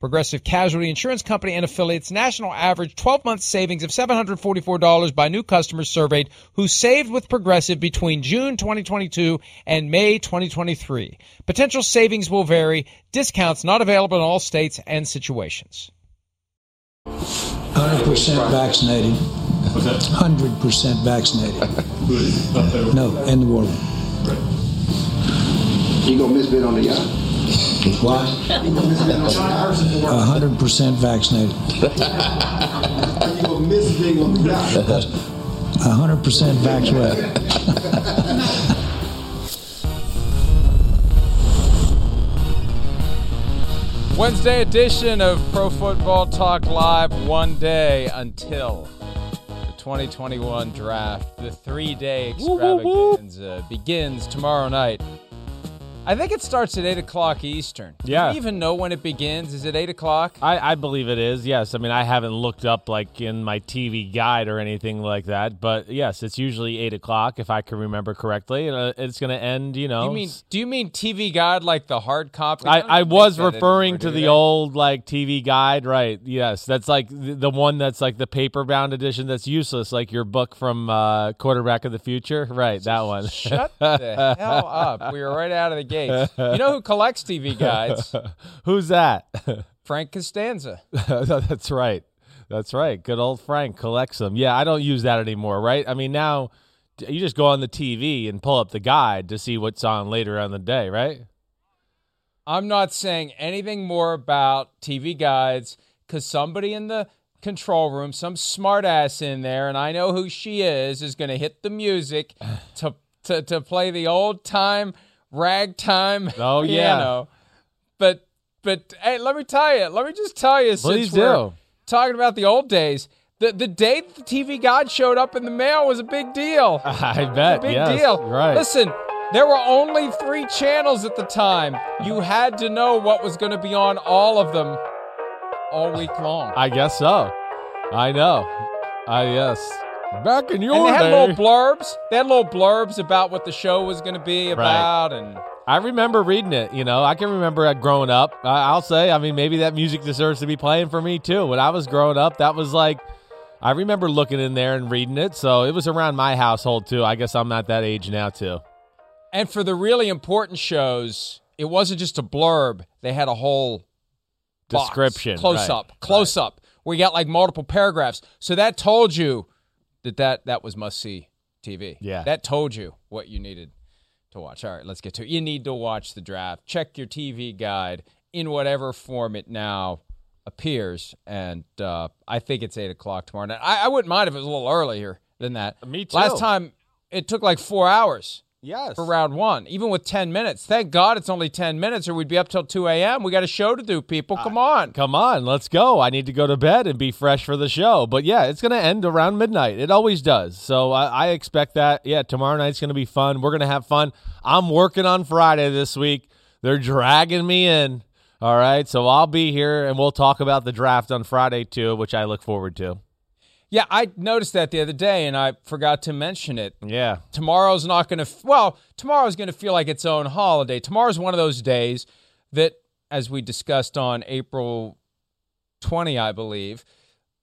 Progressive Casualty Insurance Company and affiliates national average 12 month savings of $744 by new customers surveyed who saved with Progressive between June 2022 and May 2023. Potential savings will vary. Discounts not available in all states and situations. 100% vaccinated. 100% vaccinated. no, in the war room. You gonna miss bid on the yacht? Why? 100% vaccinated. You gonna miss being on the yacht? 100% vaccinated. Wednesday edition of Pro Football Talk Live, one day until the 2021 draft. The three day extravaganza begins tomorrow night. I think it starts at 8 o'clock Eastern. Do Yeah. you even know when it begins? Is it 8 o'clock? I, I believe it is. Yes. I mean, I haven't looked up like in my TV guide or anything like that, but yes, it's usually eight o'clock if I can remember correctly, and uh, it's going to end. You know, you mean, do you mean TV Guide like the hard copy? I, don't I was referring to the old like TV guide, right? Yes, that's like the, the one that's like the paper bound edition that's useless, like your book from uh, Quarterback of the Future, right? That one. Shut the hell up. We were right out of the gate. You know who collects TV guides? Who's that? Frank Costanza. That's right. That's right. Good old Frank collects them. Yeah, I don't use that anymore, right? I mean, now you just go on the TV and pull up the guide to see what's on later on the day, right? I'm not saying anything more about TV guides because somebody in the control room, some smartass in there, and I know who she is, is going to hit the music to, to to play the old time ragtime Oh, yeah. piano. But but hey, let me tell you, let me just tell you, Please since we're talking about the old days. The, the day the TV Guide showed up in the mail was a big deal. I bet. Big yes, deal. Right. Listen, there were only three channels at the time. You had to know what was going to be on all of them all week long. I guess so. I know. I yes. Back in your and they had day, little blurbs. They had little blurbs about what the show was going to be about, and I remember reading it. You know, I can remember uh, growing up. I'll say, I mean, maybe that music deserves to be playing for me too. When I was growing up, that was like, I remember looking in there and reading it. So it was around my household too. I guess I'm at that age now too. and for the really important shows, it wasn't just a blurb. They had a whole box, Description, close right, up, close up, where you got like multiple paragraphs. So that told you that that, that was must see TV. Yeah. that told you what you needed to watch. All right, let's get to it. You need to watch the draft. Check your TV guide in whatever form it now appears, and uh, I think it's eight o'clock tomorrow night. I, I wouldn't mind if it was a little earlier than that. Me too. Last time it took like four hours Yes. for round one, even with 10 minutes. Thank God it's only 10 minutes, or we'd be up till 2 a.m. We got a show to do, people. Come on. Come on, let's go. I need to go to bed and be fresh for the show. But yeah, it's going to end around midnight. It always does. So I, I expect that. Yeah, tomorrow night's going to be fun. We're going to have fun. I'm working on Friday this week. They're dragging me in. All right. So I'll be here and we'll talk about the draft on Friday too, which I look forward to. Yeah, I noticed that the other day and I forgot to mention it. Yeah. Tomorrow's not going to, well, tomorrow's going to feel like its own holiday. Tomorrow's one of those days that, as we discussed on April 20, I believe,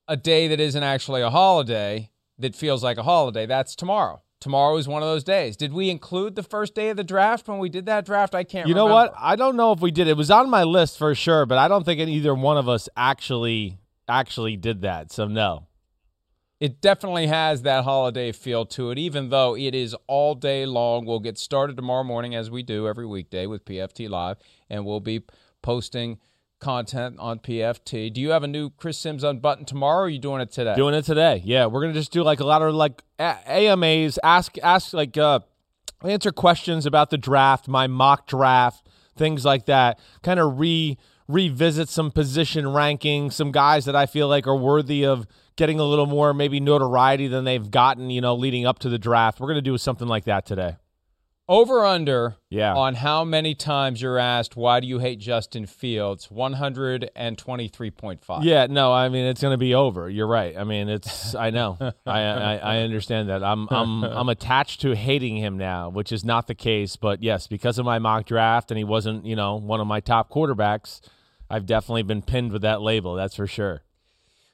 a day that isn't actually a holiday that feels like a holiday. That's tomorrow. Tomorrow is one of those days. Did we include the first day of the draft when we did that draft? I can't You know remember. what? I don't know if we did. It was on my list for sure, but I don't think either one of us actually actually did that. So no. It definitely has that holiday feel to it, even though it is all day long. We'll get started tomorrow morning, as we do every weekday with PFT Live, and we'll be posting content on PFT. Do you have a new Chris Simms unbutton tomorrow, or are you doing it today? Doing it today. Yeah, we're gonna just do like a lot of like AMAs. Ask ask like uh, answer questions about the draft, my mock draft, things like that. Kind of re revisit some position rankings, some guys that I feel like are worthy of getting a little more maybe notoriety than they've gotten. You know, leading up to the draft. We're gonna do something like that today. Over under Yeah. on how many times you're asked, why do you hate Justin Fields? 123.5. Yeah, no, I mean it's going to be over. You're right. I mean it's. I know. I, I I understand that. I'm I'm I'm attached to hating him now, which is not the case. But yes, because of my mock draft, and he wasn't, you know, one of my top quarterbacks. I've definitely been pinned with that label. That's for sure.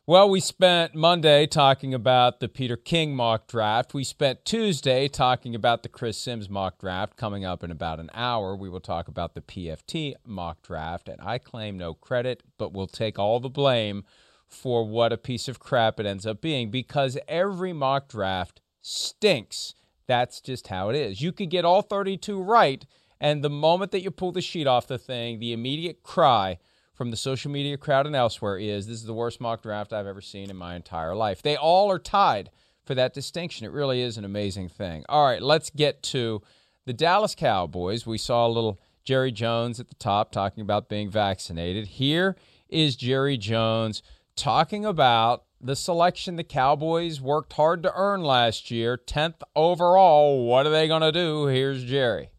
Well, we spent Monday talking about the Peter King mock draft. We spent Tuesday talking about the Chris Simms mock draft. Coming up in about an hour, we will talk about the PFT mock draft. And I claim no credit, but will take all the blame for what a piece of crap it ends up being because every mock draft stinks. That's just how it is. You could get all 32 right, and the moment that you pull the sheet off the thing, the immediate cry from the social media crowd and elsewhere is this is the worst mock draft I've ever seen in my entire life. They all are tied for that distinction. It really is an amazing thing. All right, let's get to the Dallas Cowboys. We saw a little Jerry Jones at the top talking about being vaccinated. Here is Jerry Jones talking about the selection the Cowboys worked hard to earn last year, 10th overall. What are they going to do? Here's Jerry.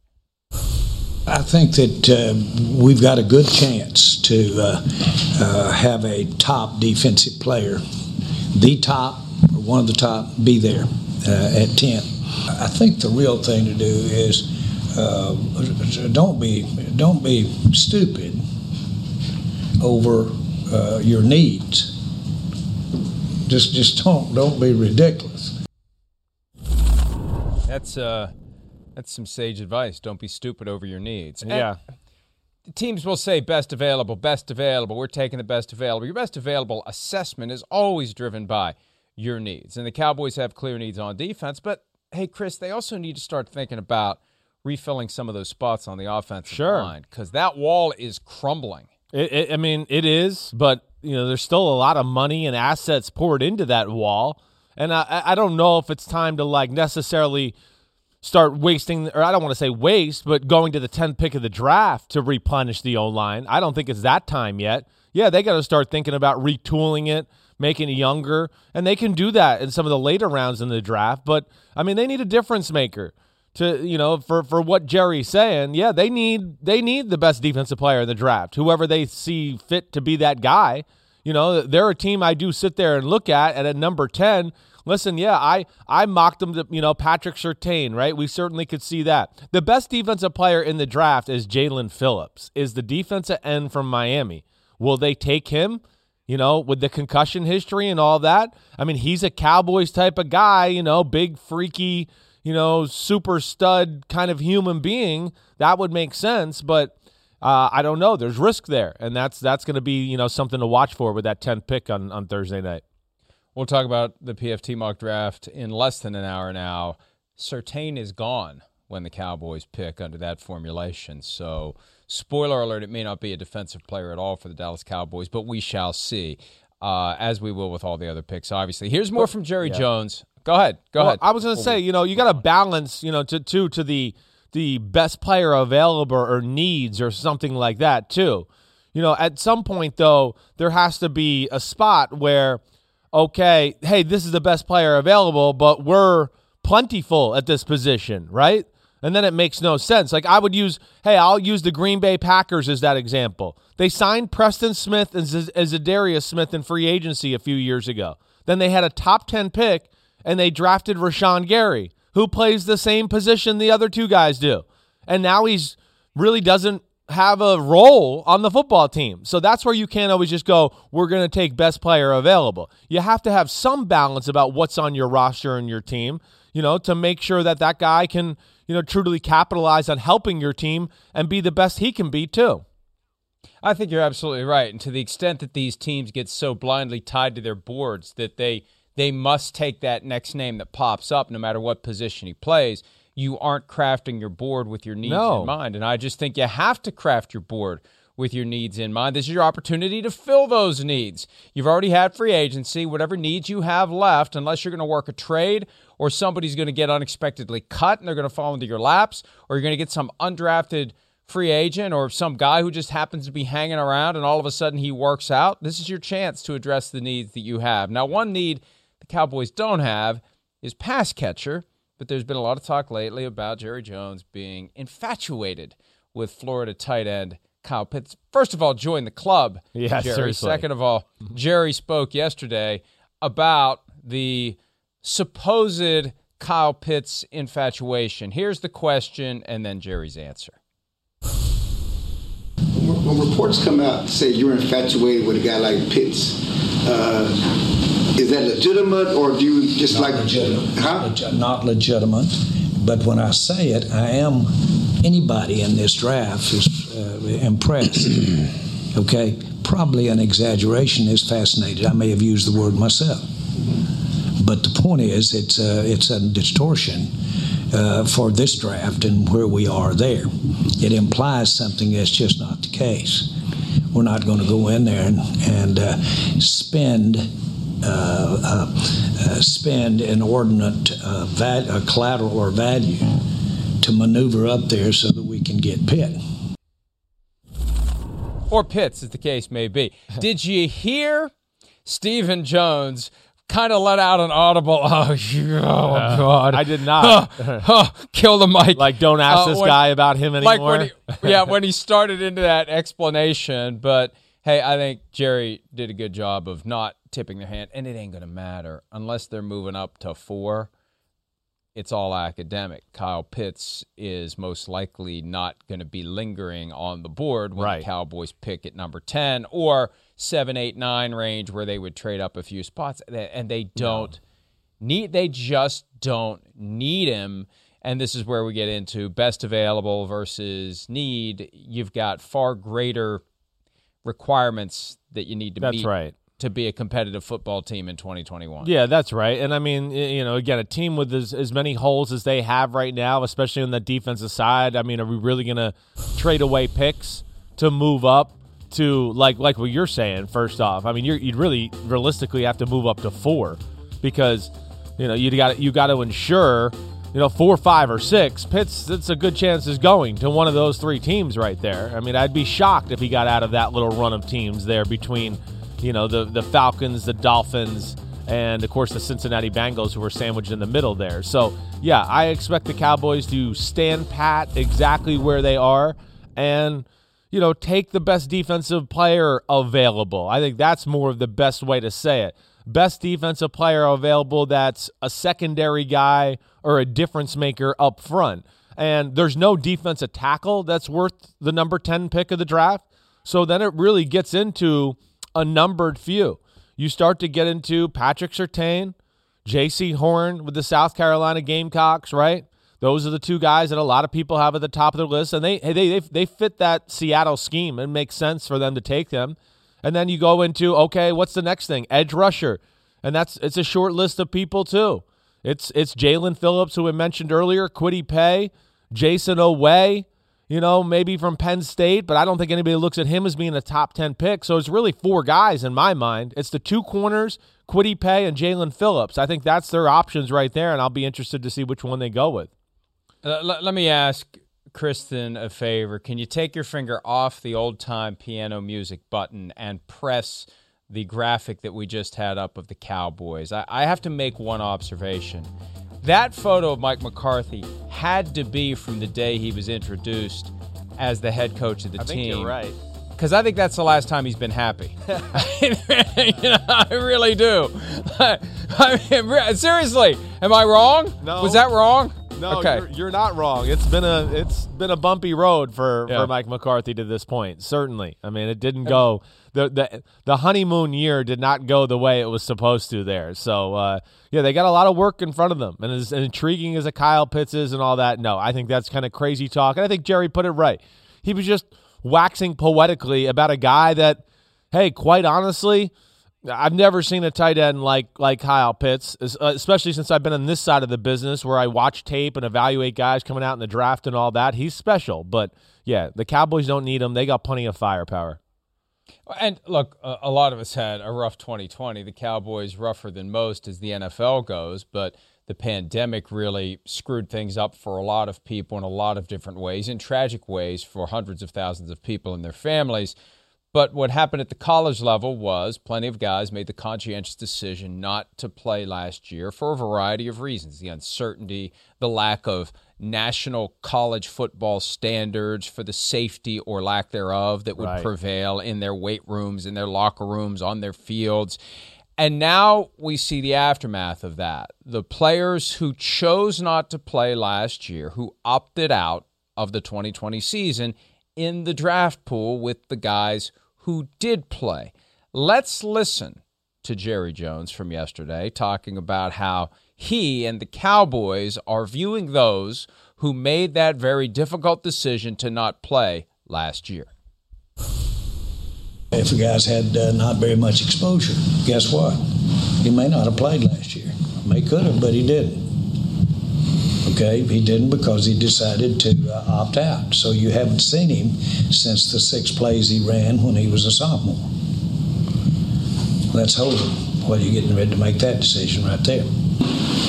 I think that uh, we've got a good chance to uh, uh, have a top defensive player, the top one of the top, be there uh, at 10. I think the real thing to do is uh, don't be don't be stupid over uh, your needs. Just just don't don't be ridiculous. That's uh that's some sage advice. Don't be stupid over your needs. And Yeah. teams will say best available, best available. We're taking the best available. Your best available assessment is always driven by your needs. And the Cowboys have clear needs on defense, but hey, Chris, they also need to start thinking about refilling some of those spots on the offensive Sure. line because that wall is crumbling. It, it, I mean, it is, but you know, there's still a lot of money and assets poured into that wall, and I, I I don't know if it's time to like necessarily start wasting, or I don't want to say waste, but going to the 10th pick of the draft to replenish the O line. I don't think it's that time yet. Yeah, they got to start thinking about retooling it, making it younger, and they can do that in some of the later rounds in the draft. But I mean, they need a difference maker to you know for for what Jerry's saying. Yeah, they need they need the best defensive player in the draft, whoever they see fit to be that guy. You know, they're a team I do sit there and look at, and at number ten. Listen, yeah, I I mocked them to you know Patrick Surtain, right? We certainly could see that. The best defensive player in the draft is Jaelan Phillips, is the defensive end from Miami. Will they take him? You know, with the concussion history and all that. I mean, he's a Cowboys type of guy, you know, big, freaky, you know, super stud kind of human being. That would make sense, but uh, I don't know. There's risk there, and that's that's going to be you know something to watch for with that 10th pick on, on Thursday night. We'll talk about the PFT mock draft in less than an hour now. Surtain is gone when the Cowboys pick under that formulation. So, spoiler alert, it may not be a defensive player at all for the Dallas Cowboys, but we shall see, uh, as we will with all the other picks, obviously. Here's more from Jerry Jones. Go ahead. Go Well, ahead. I was going to say, you know, you got to balance, you know, to to to the the best player available or needs or something like that too. You know, at some point though, there has to be a spot where, okay, hey, this is the best player available, but we're plentiful at this position, right? And then it makes no sense. Like I would use, hey, I'll use the Green Bay Packers as that example. They signed Preston Smith and Z- Za'Darius Smith in free agency a few years ago. Then they had a top 10 pick and they drafted Rashan Gary, who plays the same position the other two guys do. And now he's really doesn't have a role on the football team. So that's where you can't always just go, we're going to take best player available. You have to have some balance about what's on your roster and your team, you know, to make sure that that guy can, you know, truly capitalize on helping your team and be the best he can be too. I think you're absolutely right. And to the extent that these teams get so blindly tied to their boards that they they must take that next name that pops up no matter what position he plays, you aren't crafting your board with your needs No. in mind. And I just think you have to craft your board with your needs in mind. This is your opportunity to fill those needs. You've already had free agency, whatever needs you have left, unless you're going to work a trade or somebody's going to get unexpectedly cut and they're going to fall into your laps, or you're going to get some undrafted free agent or some guy who just happens to be hanging around and all of a sudden he works out. This is your chance to address the needs that you have. Now, one need the Cowboys don't have is pass catcher, but there's been a lot of talk lately about Jerry Jones being infatuated with Florida tight end Kyle Pitts. First of all, join the club. Yeah, Jerry. seriously. Second of all, Jerry spoke yesterday about the supposed Kyle Pitts infatuation. Here's the question and then Jerry's answer. When when reports come out say you're infatuated with a guy like Pitts, uh, is that legitimate or do you just Not like legitimate. Huh? Legi- Not legitimate. But when I say it, I am anybody in this draft is uh, impressed. okay, probably an exaggeration. Is fascinated. I may have used the word myself. But the point is, it's a, it's a distortion uh, for this draft and where we are there. It implies something that's just not the case. We're not going to go in there and, and uh, spend uh, uh, uh, spend inordinate uh, val- uh, collateral or value to maneuver up there so that we can get Pitt. or Pitts, as the case may be. Did you hear Stephen Jones kind of let out an audible, oh, you- oh God. I did not. Huh, kill the mic. Like, don't ask Uh, this when- guy about him anymore. Like when he, yeah, when he started into that explanation. But hey, I think Jerry did a good job of not tipping their hand, and it ain't gonna matter unless they're moving up to four. It's all academic. Kyle Pitts is most likely not going to be lingering on the board when Right. the Cowboys pick at number ten or seven, eight, nine range, where they would trade up a few spots, and they don't need they just don't need him and this is where we get into best available versus need you've got far greater requirements that you need to meet. That's meet right. To be a competitive football team in 2021 Yeah, that's right. And I mean, you know, again, a team with as, as many holes as they have right now, especially on the defensive side. I mean, are we really going to trade away picks to move up to like like what you're saying? First off, I mean, you're, you'd really realistically have to move up to four because you know you got you got to ensure you know four, five, or six. Pitts, it's a good chance is going to one of those three teams right there. I mean, I'd be shocked if he got out of that little run of teams there between you know the the Falcons, the Dolphins, and of course the Cincinnati Bengals, who are sandwiched in the middle there. So yeah, I expect the Cowboys to stand pat exactly where they are and you know take the best defensive player available. I think that's more of the best way to say it. Best defensive player available that's a secondary guy or a difference maker up front. And there's no defensive tackle that's worth the number 10 pick of the draft. So then it really gets into a numbered few. You start to get into Patrick Surtain, Jaycee Horn with the South Carolina Gamecocks, right? Those are the two guys that a lot of people have at the top of their list, and they they they, they fit that Seattle scheme. It makes sense for them to take them. And then you go into okay, what's the next thing? Edge rusher, and that's it's a short list of people too. It's it's Jaelan Phillips, who we mentioned earlier, Kwity Paye, Jayson Oweh, you know, maybe from Penn State, but I don't think anybody looks at him as being a top 10 pick. So it's really four guys in my mind. It's the two corners, Kwity Paye and Jaelan Phillips. I think that's their options right there, and I'll be interested to see which one they go with. Uh, let, let me ask Kristen a favor. Can you take your finger off the old time piano music button and press the graphic that we just had up of the Cowboys? I, I have to make one observation. That photo of Mike McCarthy had to be from the day he was introduced as the head coach of the I team. think you're right. because I think that's the last time he's been happy. you know, I really do. I mean, seriously, am I wrong? No. Was that wrong? No, Okay. you're, you're not wrong. It's been a it's been a bumpy road for, Yeah. for Mike McCarthy to this point. Certainly, I mean, it didn't go the the the honeymoon year did not go the way it was supposed to there. So uh, yeah, they got a lot of work in front of them, and as intriguing as a Kyle Pitts is and all that, no, I think that's kind of crazy talk. And I think Jerry put it right. He was just waxing poetically about a guy that, hey, quite honestly. I've never seen a tight end like like Kyle Pitts, uh, especially since I've been on this side of the business where I watch tape and evaluate guys coming out in the draft and all that. He's special, but yeah, the Cowboys don't need him. They got plenty of firepower. And look, a, a lot of us had a rough 2020. The Cowboys rougher than most as the NFL goes, but the pandemic really screwed things up for a lot of people in a lot of different ways, in tragic ways for hundreds of thousands of people and their families. But what happened at the college level was plenty of guys made the conscientious decision not to play last year for a variety of reasons the uncertainty, the lack of national college football standards for the safety or lack thereof that would Right. prevail in their weight rooms, in their locker rooms, on their fields. And now we see the aftermath of that. The players who chose not to play last year, who opted out of the 2020 season in the draft pool with the guys who did play. Let's listen to Jerry Jones from yesterday talking about how he and the Cowboys are viewing those who made that very difficult decision to not play last year. If the guy's had uh, not very much exposure, guess what? He may not have played last year. May could have, but he didn't. Okay, he didn't because he decided to uh, opt out. So you haven't seen him since the six plays he ran when he was a sophomore. Let's hold him while you're getting ready to make that decision right there.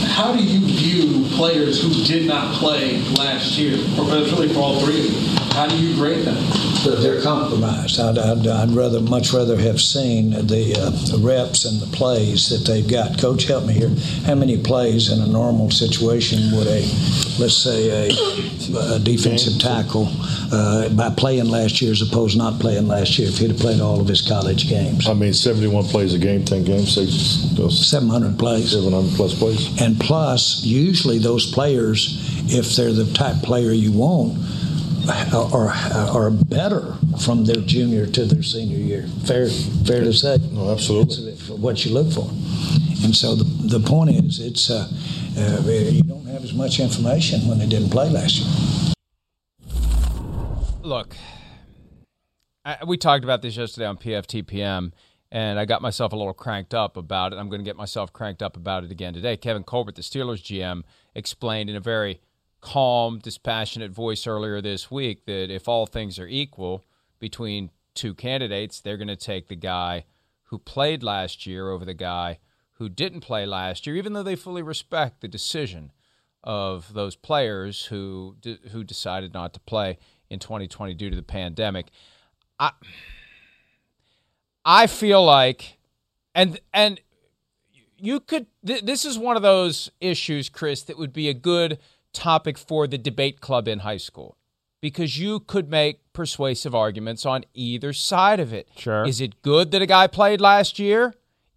How do you view players who did not play last year, or really for all three? How do you grade them? They're compromised. I'd, I'd, I'd rather, much rather have seen the, uh, the reps and the plays that they've got. Coach, help me here. How many plays in a normal situation would a, let's say, a, a defensive tackle, uh, by playing last year as opposed to not playing last year, if he'd have played all of his college games? I mean, 71 plays a game, 10 games, six, those 700 plays. 700 plus plays. And plus, usually those players, if they're the type player you want, are, are better from their junior to their senior year. Fair, fair to say. No, absolutely. That's what you look for. And so the, the point is, it's uh, uh, you don't have as much information when they didn't play last year. Look, I, we talked about this yesterday on PFTPM, and I got myself a little cranked up about it. I'm going to get myself cranked up about it again today. Kevin Colbert, the Steelers GM, explained in a very calm, dispassionate voice earlier this week that if all things are equal between two candidates, they're going to take the guy who played last year over the guy who didn't play last year, even though they fully respect the decision of those players who who decided not to play in 2020 due to the pandemic. I I feel like and and you could th- this is one of those issues Chris that would be a good topic for the debate club in high school because you could make persuasive arguments on either side of it. Sure. Is it good that a guy played last year?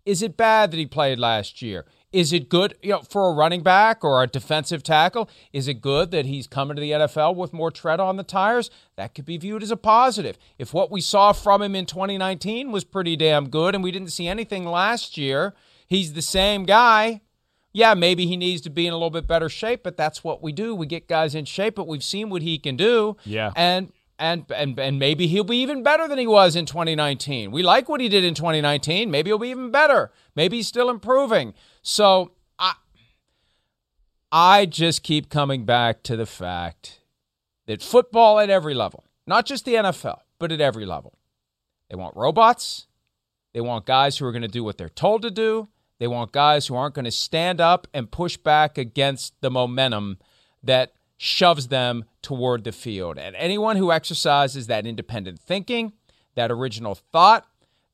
Is it bad that he played last year? Is it good, you know, for a running back or a defensive tackle? Is it good that he's coming to the NFL with more tread on the tires? That could be viewed as a positive. If what we saw from him in 2019 was pretty damn good and we didn't see anything last year, he's the same guy. Yeah, maybe he needs to be in a little bit better shape, but that's what we do. We get guys in shape, but we've seen what he can do. Yeah. And and and and maybe he'll be even better than he was in 2019. We like what he did in 2019. Maybe he'll be even better. Maybe he's still improving. So I I just keep coming back to the fact that football at every level, not just the NFL, but at every level, they want robots. They want guys who are going to do what they're told to do. They want guys who aren't going to stand up and push back against the momentum that shoves them toward the field. And anyone who exercises that independent thinking, that original thought,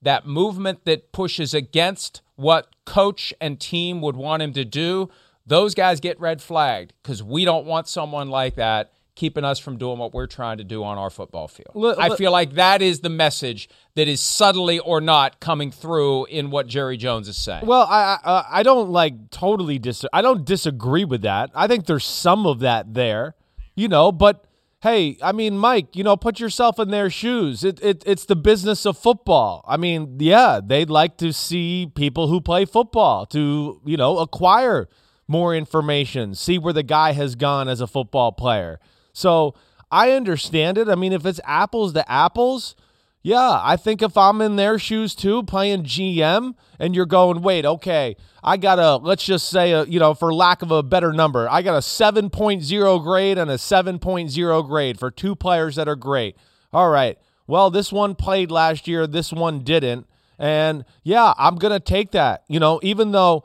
that movement that pushes against what coach and team would want him to do, those guys get red flagged because we don't want someone like that keeping us from doing what we're trying to do on our football field. Look- I feel like that is the message that is subtly or not coming through in what Jerry Jones is saying. Well, I I, uh, I don't like totally dis. I don't disagree with that. I think there's some of that there, you know. But hey, I mean, Mike, you know, put yourself in their shoes. It, it it's the business of football. I mean, yeah, they'd like to see people who play football to you know acquire more information, see where the guy has gone as a football player. So I understand it. I mean, if it's apples to apples. Yeah, I think if I'm in their shoes too, playing GM, and you're going, wait, okay, I got a, let's just say, a, you know, for lack of a better number, I got a 7.0 grade and a 7.0 grade for two players that are great. All right, well, this one played last year, this one didn't. And yeah, I'm going to take that, you know, even though,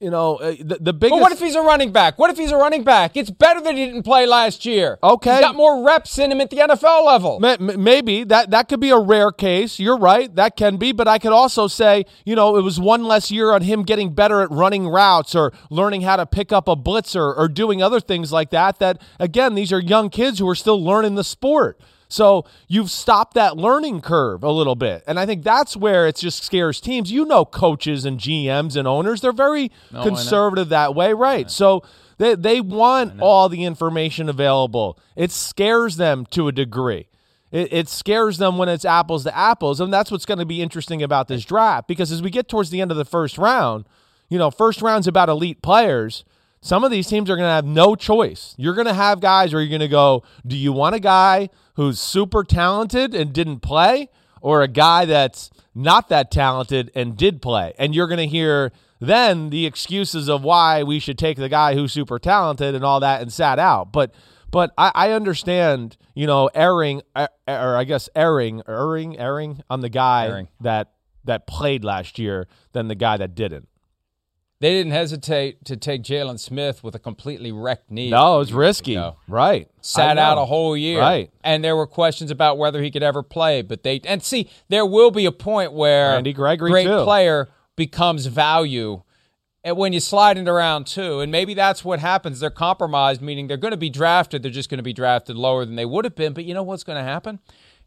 you know, uh, the, the biggest. But what if he's a running back? What if he's a running back? It's better that he didn't play last year. Okay. He's got more reps in him at the NFL level. Maybe that that could be a rare case. You're right, that can be. But I could also say, you know, it was one less year on him getting better at running routes or learning how to pick up a blitzer or doing other things like that. That again, these are young kids who are still learning the sport. So you've stopped that learning curve a little bit. And I think that's where it just scares teams. You know, coaches and GMs and owners, they're very know. conservative that way, right? So they, they want all the information available. It scares them to a degree. It, it scares them when it's apples to apples. And that's what's going to be interesting about this draft because as we get towards the end of the first round, you know, first round's about elite players. Some of these teams are going to have no choice. You're going to have guys where you're going to go, do you want a guy who's super talented and didn't play or a guy that's not that talented and did play? And you're going to hear then the excuses of why we should take the guy who's super talented and all that and sat out. But but I, I understand, you know, erring er, or I guess erring, erring, erring on the guy Erring. that that played last year than the guy that didn't. They didn't hesitate to take Jaylon Smith with a completely wrecked knee. No, it was risky. ago. Right. Sat out a whole year. Right. And there were questions about whether he could ever play. But they and see, there will be a point where Andy Gregory, great too. player becomes value. And when you slide into round two, and maybe that's what happens. They're compromised, meaning they're going to be drafted. They're just going to be drafted lower than they would have been. But you know what's going to happen?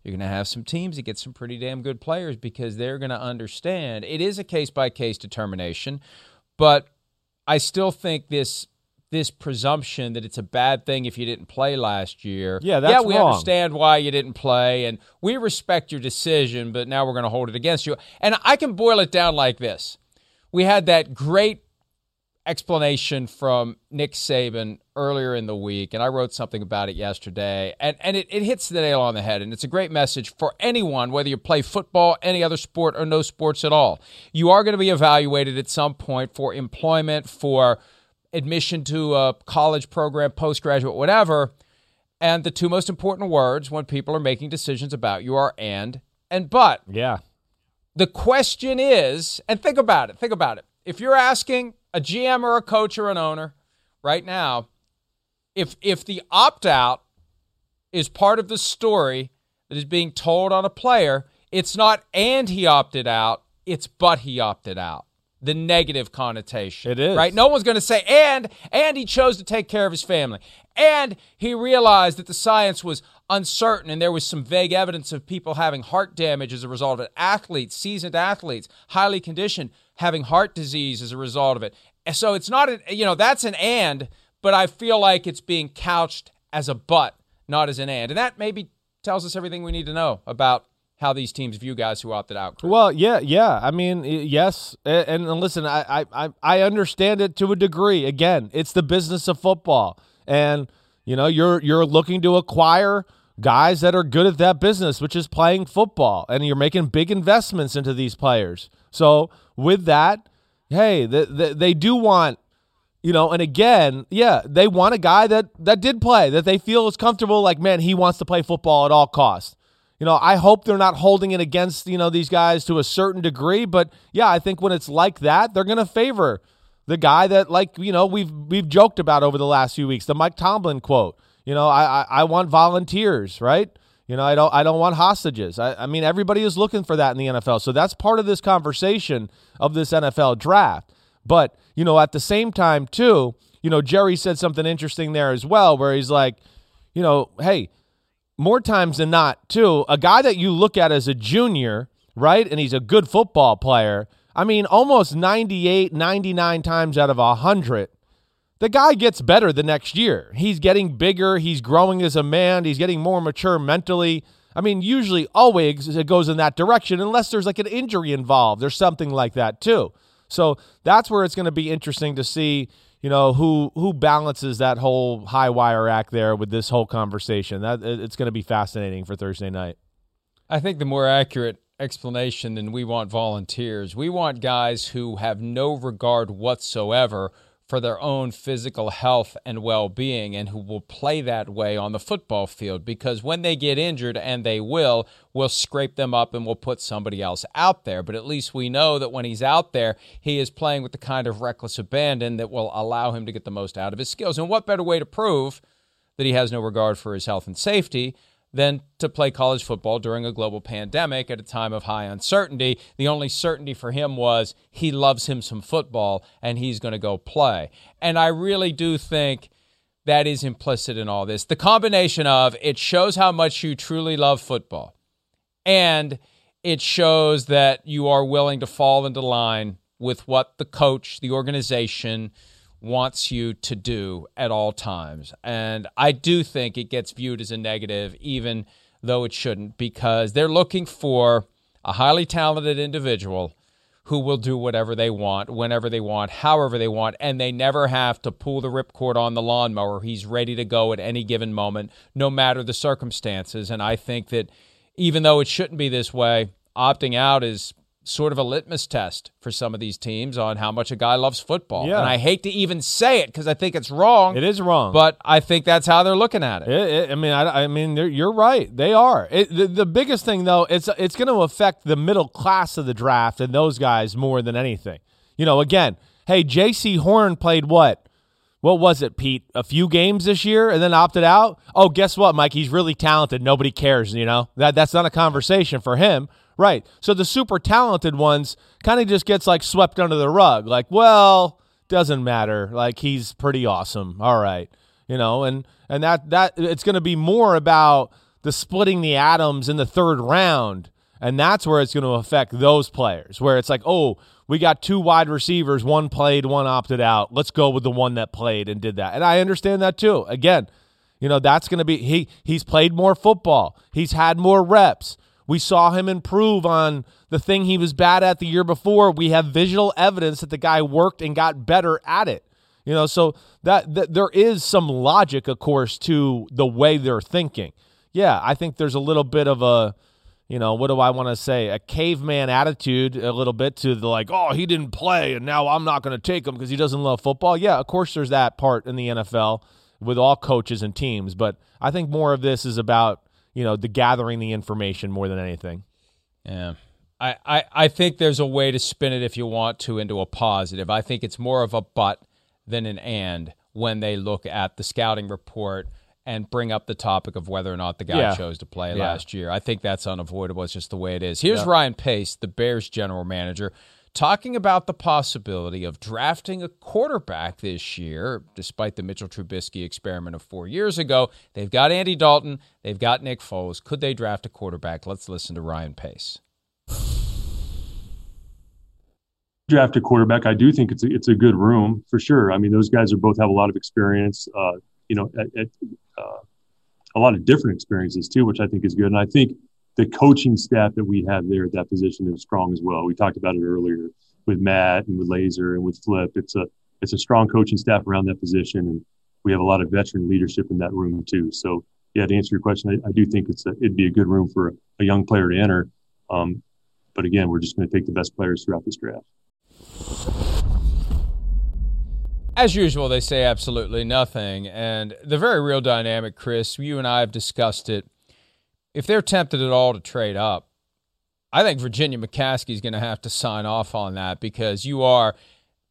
You're going to have some teams that get some pretty damn good players because they're going to understand it is a case by case determination. But I still think this this presumption that it's a bad thing if you didn't play last year. Yeah, that's yeah, we wrong. understand why you didn't play, and we respect your decision, but now we're going to hold it against you. And I can boil it down like this: We had that great explanation from Nick Saban earlier in the week, and I wrote something about it yesterday, and, and it, it hits the nail on the head, and it's a great message for anyone, whether you play football, any other sport, or no sports at all. You are going to be evaluated at some point for employment, for admission to a college program, postgraduate, whatever. And the two most important words when people are making decisions about you are and and but. Yeah. The question is, and think about it, think about it. If you're asking a GM or a coach or an owner right now, if if the opt out is part of the story that is being told on a player, it's not and he opted out, it's but he opted out. The negative connotation. It is. Right? No one's going to say and and he chose to take care of his family. And he realized that the science was uncertain and there was some vague evidence of people having heart damage as a result of. Athletes, seasoned athletes, highly conditioned, having heart disease as a result of it. So it's not a, you know, that's an and, but I feel like it's being couched as a but, not as an and. And that maybe tells us everything we need to know about how these teams view guys who opted out. Well, yeah, yeah. I mean, yes, and, and listen, I, I- I understand it to a degree. Again, it's the business of football, and you know, you're you're looking to acquire guys that are good at that business, which is playing football, and you're making big investments into these players. So with that, hey, the, the, they do want you know, and again, yeah, they want a guy that that did play, that they feel is comfortable. Like, man, he wants to play football at all costs. You know, I hope they're not holding it against you know these guys to a certain degree, but yeah, I think when it's like that, they're to favor the guy that like you know we've we've joked about over the last few weeks, the Mike Tomlin quote. You know, I I, I want volunteers, right? You know, I don't I don't want hostages. I, I mean, everybody is looking for that in the NFL, so that's part of this conversation of this NFL draft. But, you know, at the same time, too, you know, Jerry said something interesting there as well, where he's like, you know, hey, more times than not, too, a guy that you look at as a junior, right? And he's a good football player. I mean, almost 98, 99 times out of 100, the guy gets better the next year. He's getting bigger. He's growing as a man. He's getting more mature mentally. I mean, usually always it goes in that direction unless there's like an injury involved or something like that, too. So that's where it's going to be interesting to see you know who who balances that whole high wire act there with this whole conversation. That it's going to be fascinating for Thursday night. I think the more accurate explanation than we want volunteers. We want guys who have no regard whatsoever for their own physical health and well being and who will play that way on the football field because when they get injured, and they will, we'll scrape them up and we'll put somebody else out there. But at least we know that when he's out there, he is playing with the kind of reckless abandon that will allow him to get the most out of his skills. And what better way to prove that he has no regard for his health and safety than to play college football during a global pandemic at a time of high uncertainty. The only certainty for him was he loves him some football and he's going to go play. And I really do think that is implicit in all this. The combination of it shows how much you truly love football and it shows that you are willing to fall into line with what the coach, the organization, wants you to do at all times. And I do think it gets viewed as a negative, even though it shouldn't, because they're looking for a highly talented individual who will do whatever they want, whenever they want, however they want, and they never have to pull the ripcord on the lawnmower. He's ready to go at any given moment, no matter the circumstances. And I think that even though it shouldn't be this way, opting out is sort of a litmus test for some of these teams on how much a guy loves football. Yeah. And I hate to even say it because I think it's wrong. It is wrong, but I think that's how they're looking at it. it, it I mean, I, I mean, you're right. They are. It, the, the biggest thing though, it's it's going to affect the middle class of the draft and those guys more than anything. You know, again, hey, Jaycee Horn played what? What was it, Pete? A few games this year and then opted out? Oh, guess what, Mike? He's really talented. Nobody cares, you know? That that's not a conversation for him. Right. So the super talented ones kind of just gets like swept under the rug. Like, well, doesn't matter. Like he's pretty awesome. All right. You know, and and that that it's going to be more about the splitting the atoms in the third round. And that's where it's going to affect those players, where it's like, oh, we got two wide receivers, one played, one opted out. Let's go with the one that played and did that. And I understand that too. Again, you know, that's going to be he he's played more football. He's had more reps. We saw him improve on the thing he was bad at the year before. We have visual evidence that the guy worked and got better at it. You know, so that, that there is some logic, of course, to the way they're thinking. Yeah, I think there's a little bit of a, you know, what do I want to say? A caveman attitude, a little bit to the like, oh, he didn't play and now I'm not going to take him because he doesn't love football. Yeah, of course, there's that part in the NFL with all coaches and teams, but I think more of this is about you know, the gathering the information more than anything. Yeah. I, I, I think there's a way to spin it if you want to into a positive. I think it's more of a but than an and when they look at the scouting report and bring up the topic of whether or not the guy yeah. chose to play yeah. last year. I think that's unavoidable. It's just the way it is. Here's yeah. Ryan Pace, the Bears general manager, talking about the possibility of drafting a quarterback this year, despite the Mitchell Trubisky experiment of four years ago. They've got Andy Dalton, they've got Nick Foles. Could they draft a quarterback? Let's listen to Ryan Pace. Draft a quarterback. I do think it's a, it's a good room for sure. I mean, those guys are both have a lot of experience. Uh, you know, at, at, uh, a lot of different experiences too, which I think is good. And I think the coaching staff that we have there at that position is strong as well. We talked about it earlier with Matt and with Lazor and with Flip. It's a it's a strong coaching staff around that position, and we have a lot of veteran leadership in that room too. So yeah, to answer your question, I, I do think it's a, it'd be a good room for a, a young player to enter. Um, but again, we're just going to take the best players throughout this draft. As usual, they say absolutely nothing. And the very real dynamic, Chris, you and I have discussed it if they're tempted at all to trade up, I think Virginia McCaskey is going to have to sign off on that because you are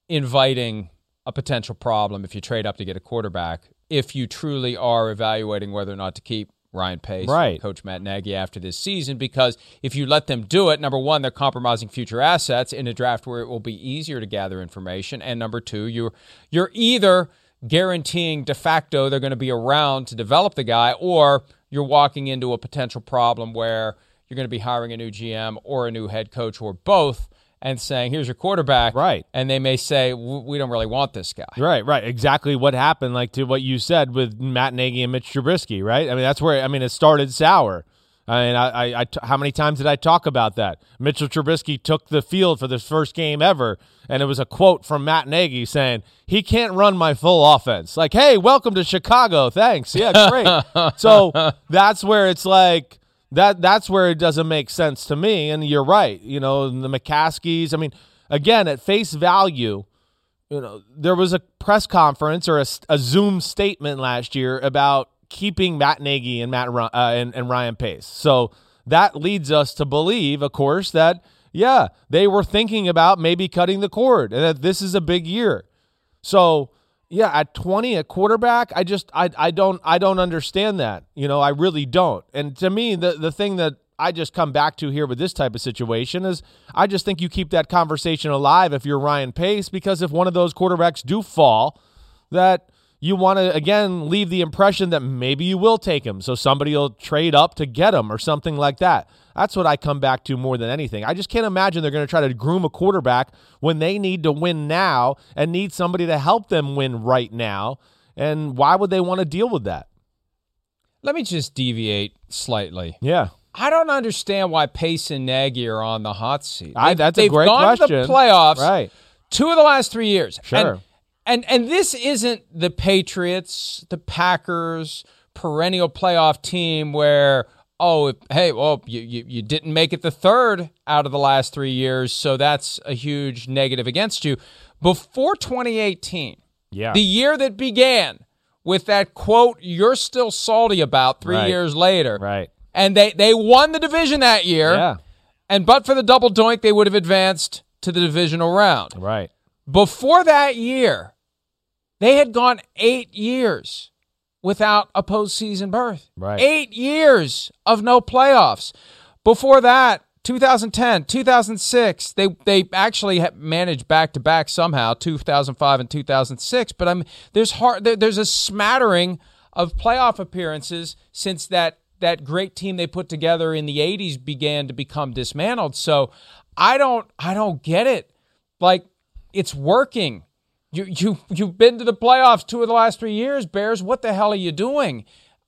inviting a potential problem if you trade up to get a quarterback. If you truly are evaluating whether or not to keep Ryan Pace, right. Coach Matt Nagy after this season, because if you let them do it, number one, they're compromising future assets in a draft where it will be easier to gather information, and number two, you're you're either guaranteeing de facto they're going to be around to develop the guy, or you're walking into a potential problem where you're going to be hiring a new GM or a new head coach or both and saying, here's your quarterback. Right. And they may say, we don't really want this guy. Right, right. Exactly what happened, like to what you said with Matt Nagy and Mitch Trubisky, right? I mean, that's where, I mean, it started sour. I mean, I, I, I, how many times did I talk about that? Mitchell Trubisky took the field for this first game ever, and it was a quote from Matt Nagy saying, "He can't run my full offense." Like, hey, welcome to Chicago. Thanks. Yeah, great. so that's where it's like that. That's where it doesn't make sense to me. And you're right. You know, the McCaskies. I mean, again, at face value, you know, there was a press conference or a, a Zoom statement last year about keeping Matt Nagy and Matt uh, and, and Ryan Pace. So that leads us to believe, of course, that yeah, they were thinking about maybe cutting the cord and that this is a big year. So yeah, at 20 at quarterback, I just I I don't I don't understand that. You know, I really don't. And to me, the the thing that I just come back to here with this type of situation is I just think you keep that conversation alive if you're Ryan Pace because if one of those quarterbacks do fall, that you want to again leave the impression that maybe you will take him so somebody will trade up to get him or something like that that's what i come back to more than anything i just can't imagine they're going to try to groom a quarterback when they need to win now and need somebody to help them win right now and why would they want to deal with that let me just deviate slightly yeah I don't understand why Pace and Nagy are on the hot seat. I, that's they've a great gone question. to the playoffs, right? Two of the last three years. Sure. And and and this isn't the Patriots, the Packers, perennial playoff team where oh hey well you, you you didn't make it the third out of the last three years, so that's a huge negative against you. Before 2018, yeah, the year that began with that quote you're still salty about three right. years later, right? And they they won the division that year, yeah. And but for the double doink, they would have advanced to the divisional round, right? Before that year, they had gone eight years without a postseason berth. Right. Eight years of no playoffs. Before that, 2010, 2006, they they actually managed back to back somehow, 2005 and 2006. But I'm there's hard there, there's a smattering of playoff appearances since that that great team they put together in the 80s began to become dismantled. So I don't I don't get it. Like it's working. You you you've been to the playoffs two of the last three years, Bears. What the hell are you doing?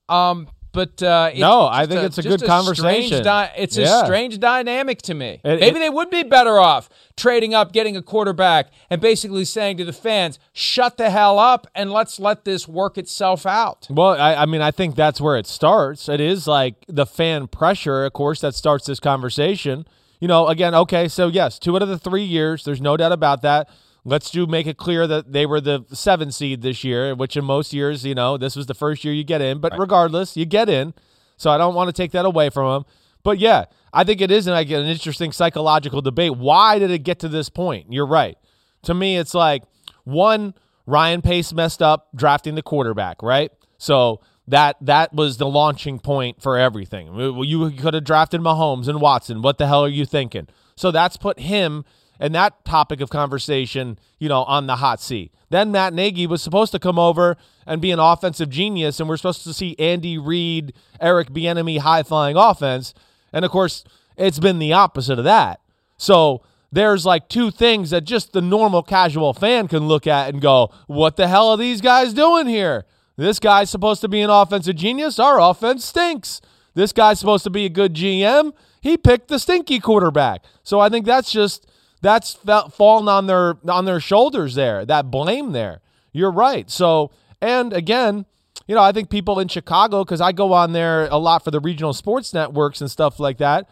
Um, but uh, no, I think a, it's a good a conversation. Di- it's yeah. a strange dynamic to me. It, Maybe it, they would be better off trading up, getting a quarterback, and basically saying to the fans, "Shut the hell up and let's let this work itself out." Well, I, I mean, I think that's where it starts. It is like the fan pressure, of course, that starts this conversation. You know, again, okay, so yes, two out of the three years, there's no doubt about that. Let's do make it clear that they were the seven seed this year, which in most years, you know, this was the first year you get in. But right. regardless, you get in. So I don't want to take that away from them. But yeah, I think it is like an interesting psychological debate. Why did it get to this point? You're right. To me, it's like one, Ryan Pace messed up drafting the quarterback, right? So that that was the launching point for everything. You could have drafted Mahomes and Watson. What the hell are you thinking? So that's put him and that topic of conversation, you know, on the hot seat. Then Matt Nagy was supposed to come over and be an offensive genius, and we're supposed to see Andy Reid, Eric Bieniemy high flying offense, and of course, it's been the opposite of that. So there's like two things that just the normal casual fan can look at and go, "What the hell are these guys doing here?" This guy's supposed to be an offensive genius. Our offense stinks. This guy's supposed to be a good GM. He picked the stinky quarterback. So I think that's just that's fallen on their on their shoulders there. That blame there. You're right. So and again, you know, I think people in Chicago because I go on there a lot for the regional sports networks and stuff like that.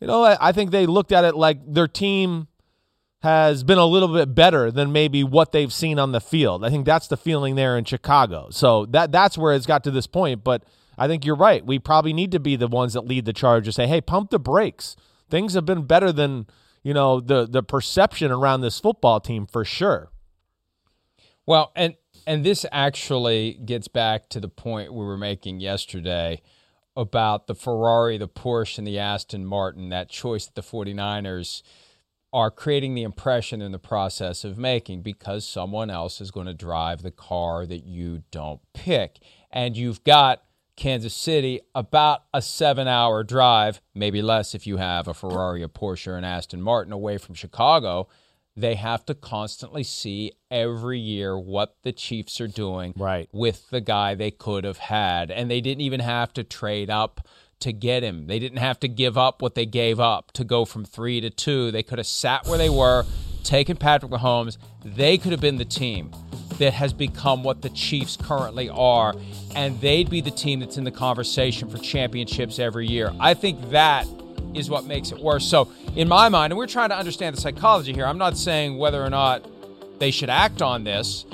You know, I, I think they looked at it like their team has been a little bit better than maybe what they've seen on the field. I think that's the feeling there in Chicago. So that that's where it's got to this point. But I think you're right. We probably need to be the ones that lead the charge and say, "Hey, pump the brakes. Things have been better than you know the the perception around this football team for sure. Well, and and this actually gets back to the point we were making yesterday about the Ferrari, the Porsche, and the Aston Martin, that choice that the 49ers are creating the impression in the process of making because someone else is going to drive the car that you don't pick. And you've got Kansas City about a seven hour drive, maybe less if you have a Ferrari, a Porsche, or an Aston Martin away from Chicago. They have to constantly see every year what the Chiefs are doing Right. with the guy they could have had. And they didn't even have to trade up to get him. They didn't have to give up what they gave up to go from three to two. They could have sat where they were, taken Patrick Mahomes. They could have been the team that has become what the Chiefs currently are, and they'd be the team that's in the conversation for championships every year. I think that is what makes it worse. So, in my mind, and we're trying to understand the psychology here, I'm not saying whether or not they should act on this,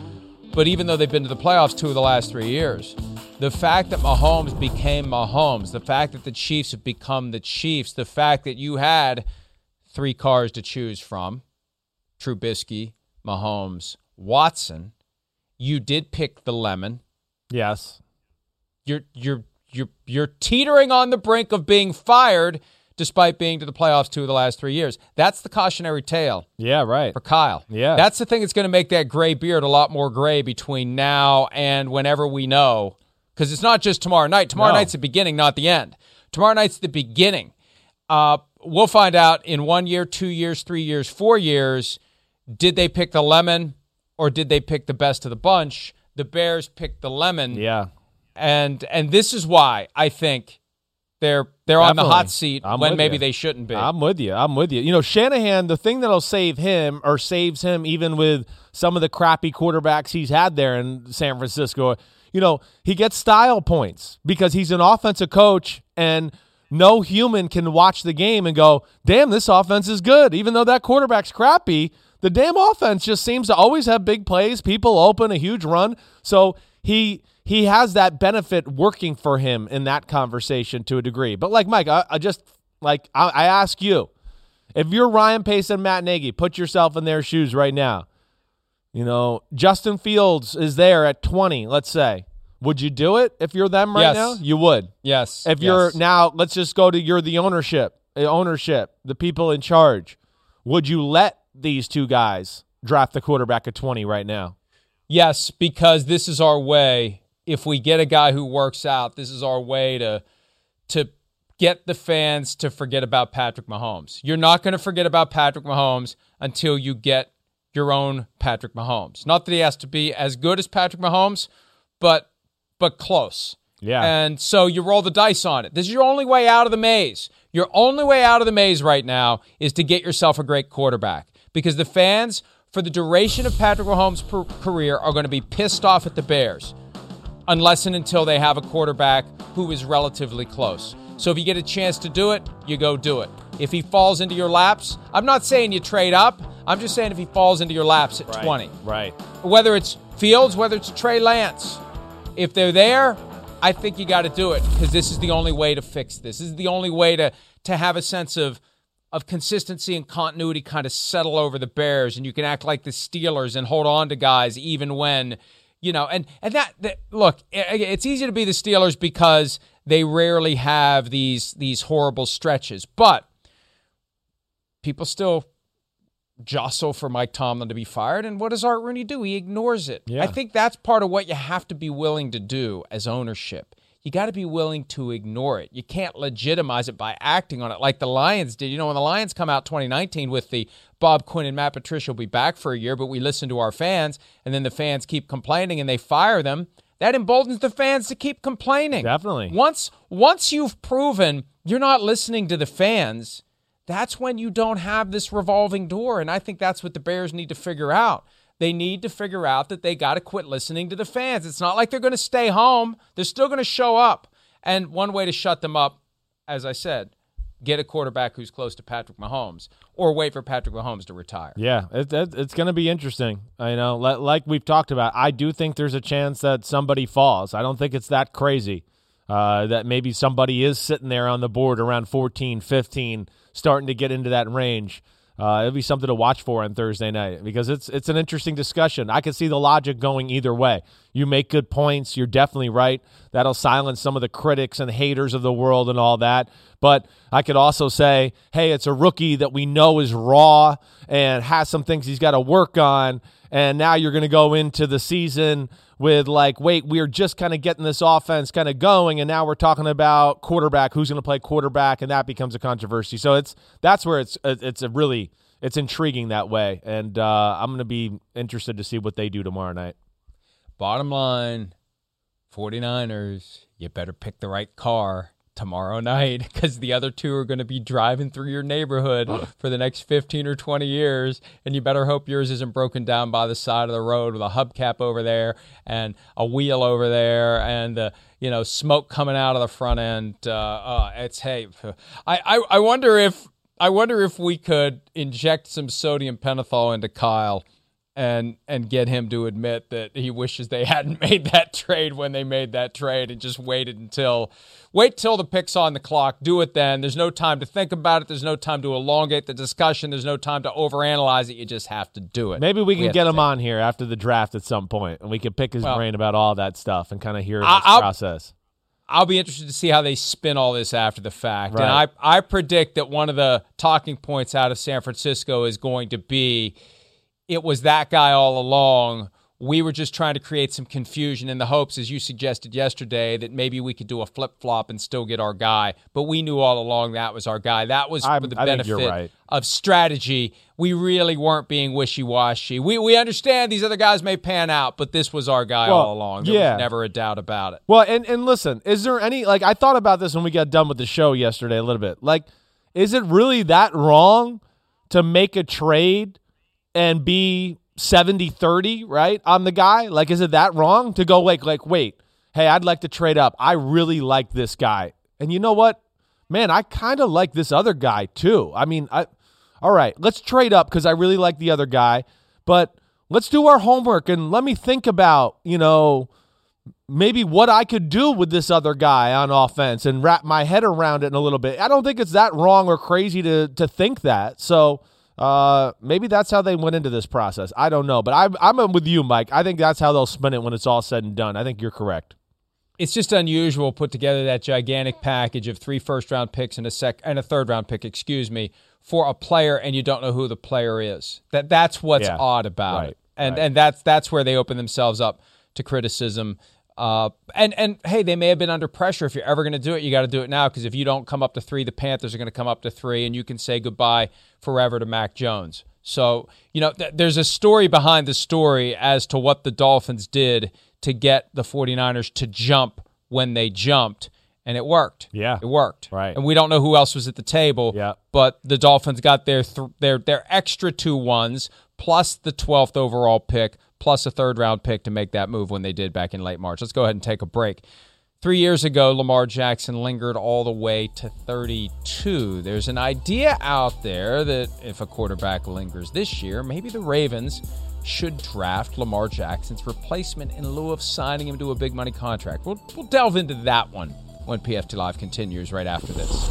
but even though they've been to the playoffs two of the last three years, the fact that Mahomes became Mahomes, the fact that the Chiefs have become the Chiefs, the fact that you had three cars to choose from Trubisky, Mahomes, Watson, you did pick the lemon. Yes. You're you're you're you're teetering on the brink of being fired despite being to the playoffs two of the last three years. That's the cautionary tale Yeah, right. for Kyle. Yeah. That's the thing that's going to make that gray beard a lot more gray between now and whenever we know. Because it's not just tomorrow night. Tomorrow No. night's the beginning, not the end. Tomorrow night's the beginning. Uh, we'll find out in one year, two years, three years, four years. Did they pick the lemon or did they pick the best of the bunch? The Bears picked the lemon Yeah. and and this is why I think they're they're on the hot seat I'm when maybe you. they shouldn't be. I'm with you. I'm with you. You know, Shanahan, the thing that'll save him or saves him even with some of the crappy quarterbacks he's had there in San Francisco, you know, he gets style points because he's an offensive coach and no human can watch the game and go, damn, this offense is good. Even though that quarterback's crappy, the damn offense just seems to always have big plays, people open, a huge run. So he he has that benefit working for him in that conversation to a degree. But like Mike, I, I just like I, I ask you, if you're Ryan Pace and Matt Nagy, put yourself in their shoes right now. You know, Justin Fields is there at 20, let's say. Would you do it if you're them right Yes. now? You would. yes. If you're now, let's just go to you're the ownership, uh, ownership, the people in charge. Would you let these two guys draft the quarterback at 20 right now? Yes, because this is our way. If we get a guy who works out, this is our way to to get the fans to forget about Patrick Mahomes. You're not going to forget about Patrick Mahomes until you get your own Patrick Mahomes. Not that he has to be as good as Patrick Mahomes, but but close. Yeah. And so you roll the dice on it. This is your only way out of the maze. Your only way out of the maze right now is to get yourself a great quarterback because the fans, for the duration of Patrick Mahomes' per- career, are going to be pissed off at the Bears unless and until they have a quarterback who is relatively close. So if you get a chance to do it, you go do it. If he falls into your laps, I'm not saying you trade up. I'm just saying if he falls into your laps at 20 Right. whether it's Fields, whether it's Trey Lance. If they're there, I think you got to do it because this is the only way to fix this. This is the only way to to have a sense of of consistency and continuity kind of settle over the Bears, and you can act like the Steelers and hold on to guys even when you know. And and that, that look, it's easy to be the Steelers because they rarely have these these horrible stretches, but people still jostle for Mike Tomlin to be fired. And what does Art Rooney do? He ignores it. Yeah. I think that's part of what you have to be willing to do as ownership. You got to be willing to ignore it. You can't legitimize it by acting on it like the Lions did. You know, when the Lions come out 2019 with the Bob Quinn and Matt Patricia will be back for a year, but we listen to our fans, and then the fans keep complaining and they fire them. That emboldens the fans to keep complaining. Definitely. Once once you've proven you're not listening to the fans, that's when you don't have this revolving door. And I think that's what the Bears need to figure out. They need to figure out that they got to quit listening to the fans. It's not like they're going to stay home, they're still going to show up. And one way to shut them up, as I said, get a quarterback who's close to Patrick Mahomes or wait for Patrick Mahomes to retire. Yeah, it, it, it's going to be interesting. I know, like, like we've talked about, I do think there's a chance that somebody falls. I don't think it's that crazy. Uh, that maybe somebody is sitting there on the board around 14, 15, starting to get into that range. uh, it'll be something to watch for on Thursday night because it's it's an interesting discussion. I can see the logic going either way. You make good points. You're definitely right. That'll silence some of the critics and haters of the world and all that. But I could also say, hey, it's a rookie that we know is raw and has some things he's got to work on. And now you're going to go into the season with like, wait, we're just kind of getting this offense kind of going, and now we're talking about quarterback, who's going to play quarterback, and that becomes a controversy. So it's that's where it's it's a really it's intriguing that way, and uh, I'm going to be interested to see what they do tomorrow night. Bottom line, 49ers, you better pick the right car tomorrow night because the other two are going to be driving through your neighborhood for the next 15 or 20 years. And you better hope yours isn't broken down by the side of the road with a hubcap over there and a wheel over there and the you know smoke coming out of the front end. Uh, uh, it's hey, I, I I wonder if I wonder if we could inject some sodium pentothal into Kyle and and get him to admit that he wishes they hadn't made that trade when they made that trade and just waited until wait till the pick's on the clock do it then. There's no time to think about it. There's no time to elongate the discussion. There's no time to overanalyze it. You just have to do it. Maybe we can we get him on here after the draft at some point and we can pick his well, brain about all that stuff and kind of hear his I'll, process. I'll be interested to see how they spin all this after the fact. Right. And I, I predict that one of the talking points out of San Francisco is going to be it was that guy all along. We were just trying to create some confusion in the hopes, as you suggested yesterday, that maybe we could do a flip flop and still get our guy. But we knew all along that was our guy. That was I'm, for the I benefit right. of strategy. We really weren't being wishy washy. We we understand these other guys may pan out, but this was our guy well, all along. There yeah. was never a doubt about it. Well, and, and listen, is there any like I thought about this when we got done with the show yesterday a little bit. Like, is it really that wrong to make a trade and be 70 30, right? On the guy? Like, is it that wrong to go like, like, wait, hey, I'd like to trade up. I really like this guy. And you know what? Man, I kind of like this other guy too. I mean, I all right, let's trade up because I really like the other guy, but let's do our homework and let me think about, you know, maybe what I could do with this other guy on offense and wrap my head around it in a little bit. I don't think it's that wrong or crazy to to think that. So uh, maybe that's how they went into this process. I don't know, but I'm I'm with you, Mike. I think that's how they'll spin it when it's all said and done. I think you're correct. It's just unusual put together that gigantic package of three first round picks and a sec and a third round pick, excuse me, for a player and you don't know who the player is. That that's what's yeah, odd about right, it. And right. and that's that's where they open themselves up to criticism uh, and and hey, they may have been under pressure. If you're ever going to do it, you got to do it now because if you don't come up to three, the Panthers are going to come up to three, and you can say goodbye forever to Mac Jones. So you know, th- there's a story behind the story as to what the Dolphins did to get the 49ers to jump when they jumped, and it worked. Yeah, it worked. Right. And we don't know who else was at the table. Yeah. But the Dolphins got their th- their their extra two ones plus the 12th overall pick plus a third round pick to make that move when they did back in late March. Let's go ahead and take a break. Three years ago, Lamar Jackson lingered all the way to 32. There's an idea out there that if a quarterback lingers this year, maybe the Ravens should draft Lamar Jackson's replacement in lieu of signing him to a big money contract. We'll, we'll delve into that one when PFT Live continues right after this.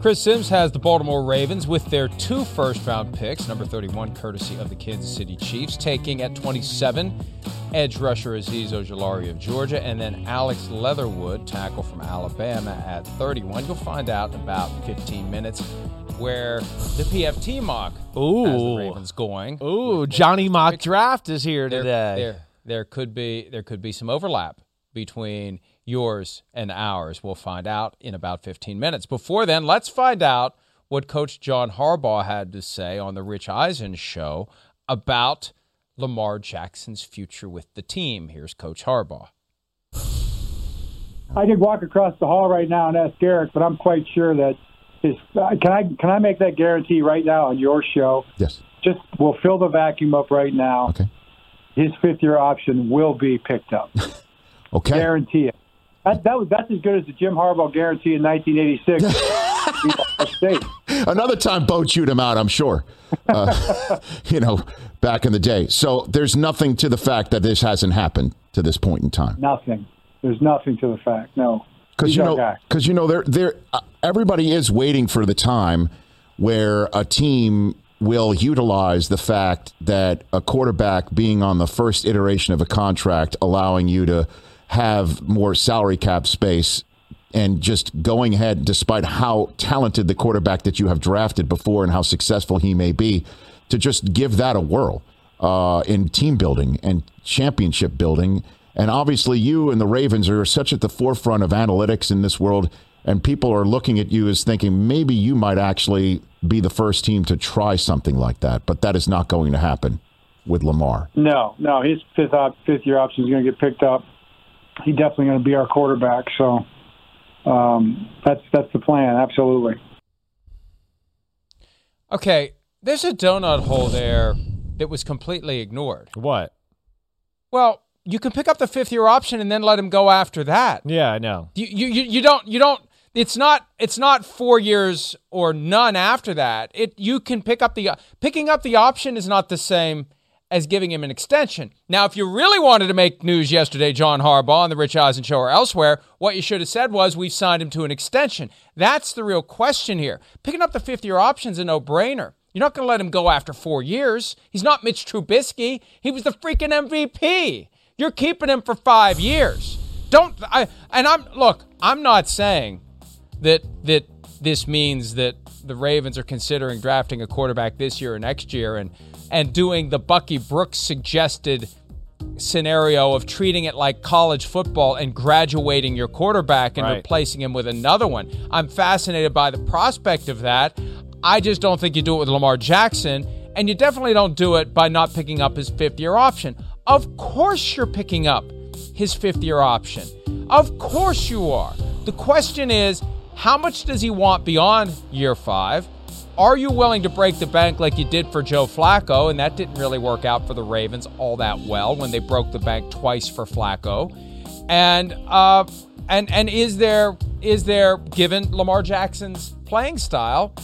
Chris Simms has the Baltimore Ravens with their two first round picks, number 31, courtesy of the Kansas City Chiefs, taking at 27 edge rusher Azeez Ojulari of Georgia, and then Alex Leatherwood, tackle from Alabama, at 31. You'll find out in about 15 minutes where the PFT mock Ooh. has the Ravens going. Ooh, Johnny Mock Draft is here There, today. there, there could be there could be some overlap between yours and ours. We'll find out in about 15 minutes. Before then, let's find out what Coach John Harbaugh had to say on the Rich Eisen show about Lamar Jackson's future with the team. Here's Coach Harbaugh. I could walk across the hall right now and ask Eric, but I'm quite sure that his. Uh, can I can I make that guarantee right now on your show? Yes. Just we'll fill the vacuum up right now. Okay. His fifth year option will be picked up. Okay. Guarantee it. That, that was that's as good as the Jim Harbaugh guarantee in 1986. State. Another time, Bo chewed him out. I'm sure. Uh, you know, back in the day. So there's nothing to the fact that this hasn't happened to this point in time. Nothing. There's nothing to the fact. No. Because you know, because you know, there, there, uh, everybody is waiting for the time where a team will utilize the fact that a quarterback being on the first iteration of a contract, allowing you to have more salary cap space, and just going ahead, despite how talented the quarterback that you have drafted before and how successful he may be, to just give that a whirl uh, in team building and championship building. And obviously, you and the Ravens are such at the forefront of analytics in this world, and people are looking at you as thinking maybe you might actually be the first team to try something like that. But that is not going to happen with Lamar. No, no. His fifth op- fifth year option is going to get picked up. He's definitely going to be our quarterback. So um, that's that's the plan. Absolutely. Okay, there's a donut hole there that was completely ignored. What? Well, you can pick up the fifth year option and then let him go after that. Yeah, I know. You, you, you, you don't you don't it's not it's not four years or none after that. It you can pick up the picking up the option is not the same as giving him an extension. Now, if you really wanted to make news yesterday, John Harbaugh on the Rich Eisen show or elsewhere, what you should have said was we've signed him to an extension. That's the real question here. Picking up the fifth year option is a no brainer. You're not going to let him go after four years. He's not Mitch Trubisky. He was the freaking MVP. You're keeping him for five years. Don't I? And I'm look. I'm not saying that that this means that the Ravens are considering drafting a quarterback this year or next year and and doing the Bucky Brooks suggested scenario of treating it like college football and graduating your quarterback and Right. replacing him with another one. I'm fascinated by the prospect of that. I just don't think you do it with Lamar Jackson, and you definitely don't do it by not picking up his fifth year option. Of course, you're picking up his fifth year option. Of course, you are. The question is, how much does he want beyond year five? Are you willing to break the bank like you did for Joe Flacco? And that didn't really work out for the Ravens all that well when they broke the bank twice for Flacco. And uh, and and is there is there given Lamar Jackson's playing style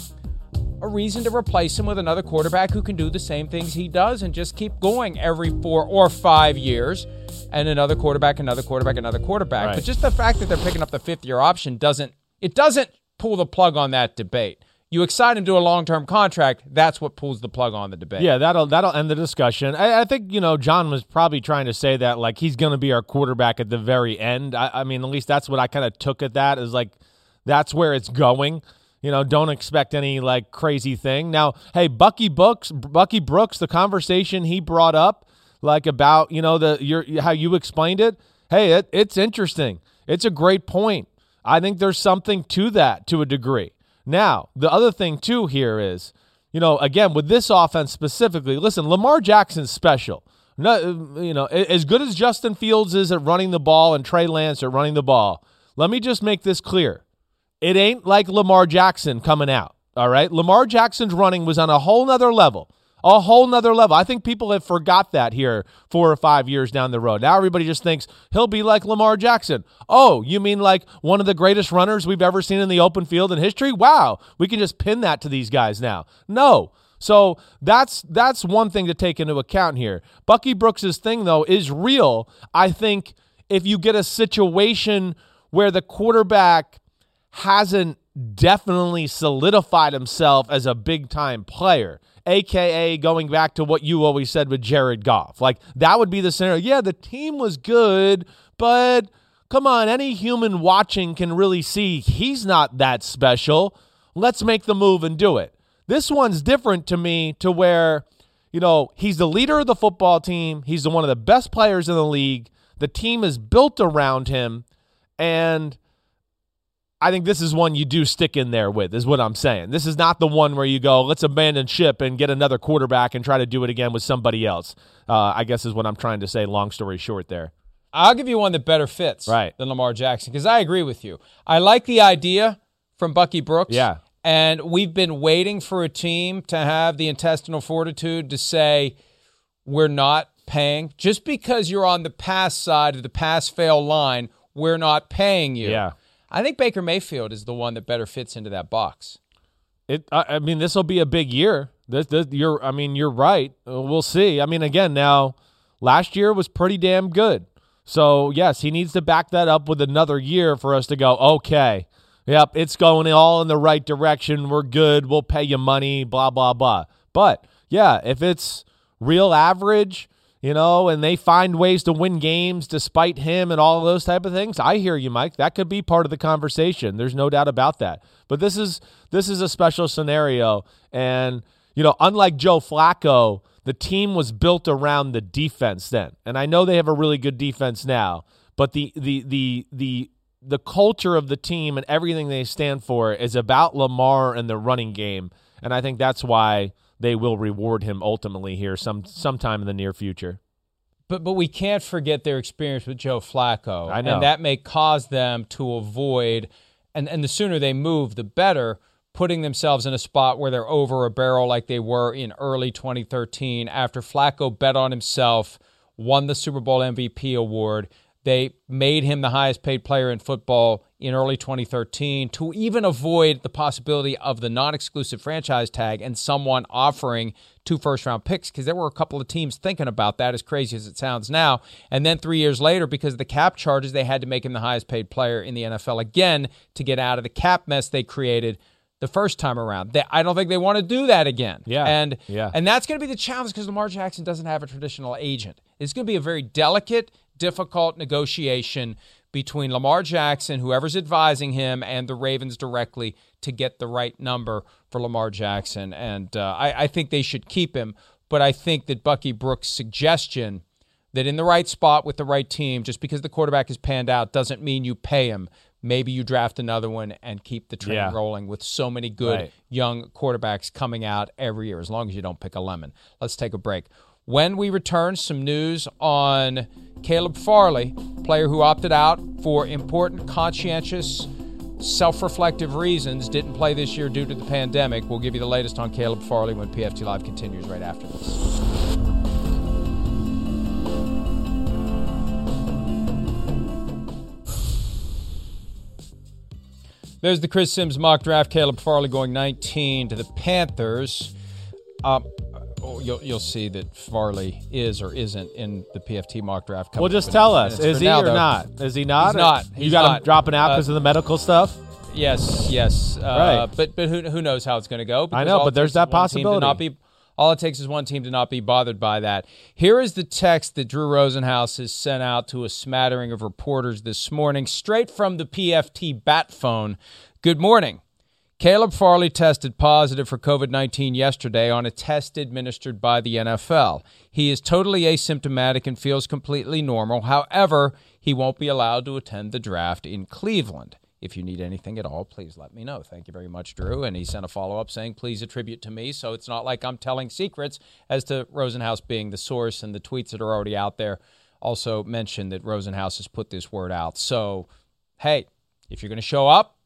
a reason to replace him with another quarterback who can do the same things he does and just keep going every four or five years and another quarterback, another quarterback, another quarterback. Right. But just the fact that they're picking up the fifth year option doesn't it doesn't pull the plug on that debate. You excite him to a long term contract, that's what pulls the plug on the debate. Yeah, that'll that'll end the discussion. I, I think you know John was probably trying to say that like he's going to be our quarterback at the very end. I, I mean, at least that's what I kind of took at that is like that's where it's going. You know, don't expect any like crazy thing. Now, hey, Bucky Brooks, Bucky Brooks, the conversation he brought up, like about you know the your how you explained it. Hey, it, it's interesting. It's a great point. I think there's something to that to a degree. Now, the other thing too here is, you know, again with this offense specifically. Listen, Lamar Jackson's special. No, you know, as good as Justin Fields is at running the ball and Trey Lance at running the ball. Let me just make this clear. It ain't like Lamar Jackson coming out. All right. Lamar Jackson's running was on a whole nother level, a whole nother level. I think people have forgot that here four or five years down the road. Now everybody just thinks he'll be like Lamar Jackson. Oh, you mean like one of the greatest runners we've ever seen in the open field in history? Wow, we can just pin that to these guys now. No. So that's that's one thing to take into account here. Bucky Brooks's thing though is real. I think if you get a situation where the quarterback hasn't definitely solidified himself as a big time player, aka going back to what you always said with Jared Goff. Like that would be the scenario. Yeah, the team was good, but come on, any human watching can really see he's not that special. Let's make the move and do it. This one's different to me to where, you know, he's the leader of the football team. He's the, one of the best players in the league. The team is built around him. And I think this is one you do stick in there with, is what I'm saying. This is not the one where you go, let's abandon ship and get another quarterback and try to do it again with somebody else. Uh, I guess is what I'm trying to say. Long story short, there. I'll give you one that better fits right. than Lamar Jackson because I agree with you. I like the idea from Bucky Brooks. Yeah. And we've been waiting for a team to have the intestinal fortitude to say, we're not paying. Just because you're on the pass side of the pass fail line, we're not paying you. Yeah. I think Baker Mayfield is the one that better fits into that box. It. I, I mean, this will be a big year. This, this, you're. I mean, you're right. Uh, we'll see. I mean, again, now last year was pretty damn good. So yes, he needs to back that up with another year for us to go. Okay, yep, it's going all in the right direction. We're good. We'll pay you money. Blah blah blah. But yeah, if it's real average, you know, and they find ways to win games despite him and all those type of things. I hear you, Mike. That could be part of the conversation. There's no doubt about that. But this is this is a special scenario, and you know, unlike Joe Flacco, the team was built around the defense then, and I know they have a really good defense now. But the the the the the culture of the team and everything they stand for is about Lamar and the running game, and I think that's why they will reward him ultimately here some sometime in the near future. But but we can't forget their experience with Joe Flacco. I know. And that may cause them to avoid and, and the sooner they move, the better, putting themselves in a spot where they're over a barrel like they were in early 2013 after Flacco bet on himself, won the Super Bowl MVP award. They made him the highest paid player in football in early 2013 to even avoid the possibility of the non exclusive franchise tag and someone offering two first round picks because there were a couple of teams thinking about that, as crazy as it sounds now. And then three years later, because of the cap charges, they had to make him the highest paid player in the NFL again to get out of the cap mess they created the first time around. They, I don't think they want to do that again. Yeah. And yeah. and that's going to be the challenge because Lamar Jackson doesn't have a traditional agent. It's going to be a very delicate, difficult negotiation between Lamar Jackson, whoever's advising him, and the Ravens directly to get the right number for Lamar Jackson. And uh, I, I think they should keep him. But I think that Bucky Brooks' suggestion that in the right spot with the right team, just because the quarterback is panned out, doesn't mean you pay him. Maybe you draft another one and keep the train Yeah. rolling with so many good Right. young quarterbacks coming out every year, as long as you don't pick a lemon. Let's take a break. When we return, some news on Caleb Farley, player who opted out for important, conscientious, self reflective reasons, didn't play this year due to the pandemic. We'll give you the latest on Caleb Farley when PFT Live continues right after this. There's the Chris Simms mock draft. Caleb Farley going 19 to the Panthers. Um, you'll, you'll see that Farley is or isn't in the PFT mock draft. Well, just tell us: is he now, or though, not? Is he not? He's not. You He's got him not. dropping out Uh, because of the medical stuff. Yes, yes. Uh, Right. But but who who knows how it's going to go? I know, but there's that is one team to possibility. Not be, all it takes is one team to not be bothered by that. Here is the text that Drew Rosenhaus has sent out to a smattering of reporters this morning, straight from the PFT bat phone. Good morning. Caleb Farley tested positive for COVID 19 yesterday on a test administered by the NFL. He is totally asymptomatic and feels completely normal. However, he won't be allowed to attend the draft in Cleveland. If you need anything at all, please let me know. Thank you very much, Drew. And he sent a follow up saying, please attribute to me. So it's not like I'm telling secrets as to Rosenhaus being the source and the tweets that are already out there also mention that Rosenhaus has put this word out. So, hey, if you're going to show up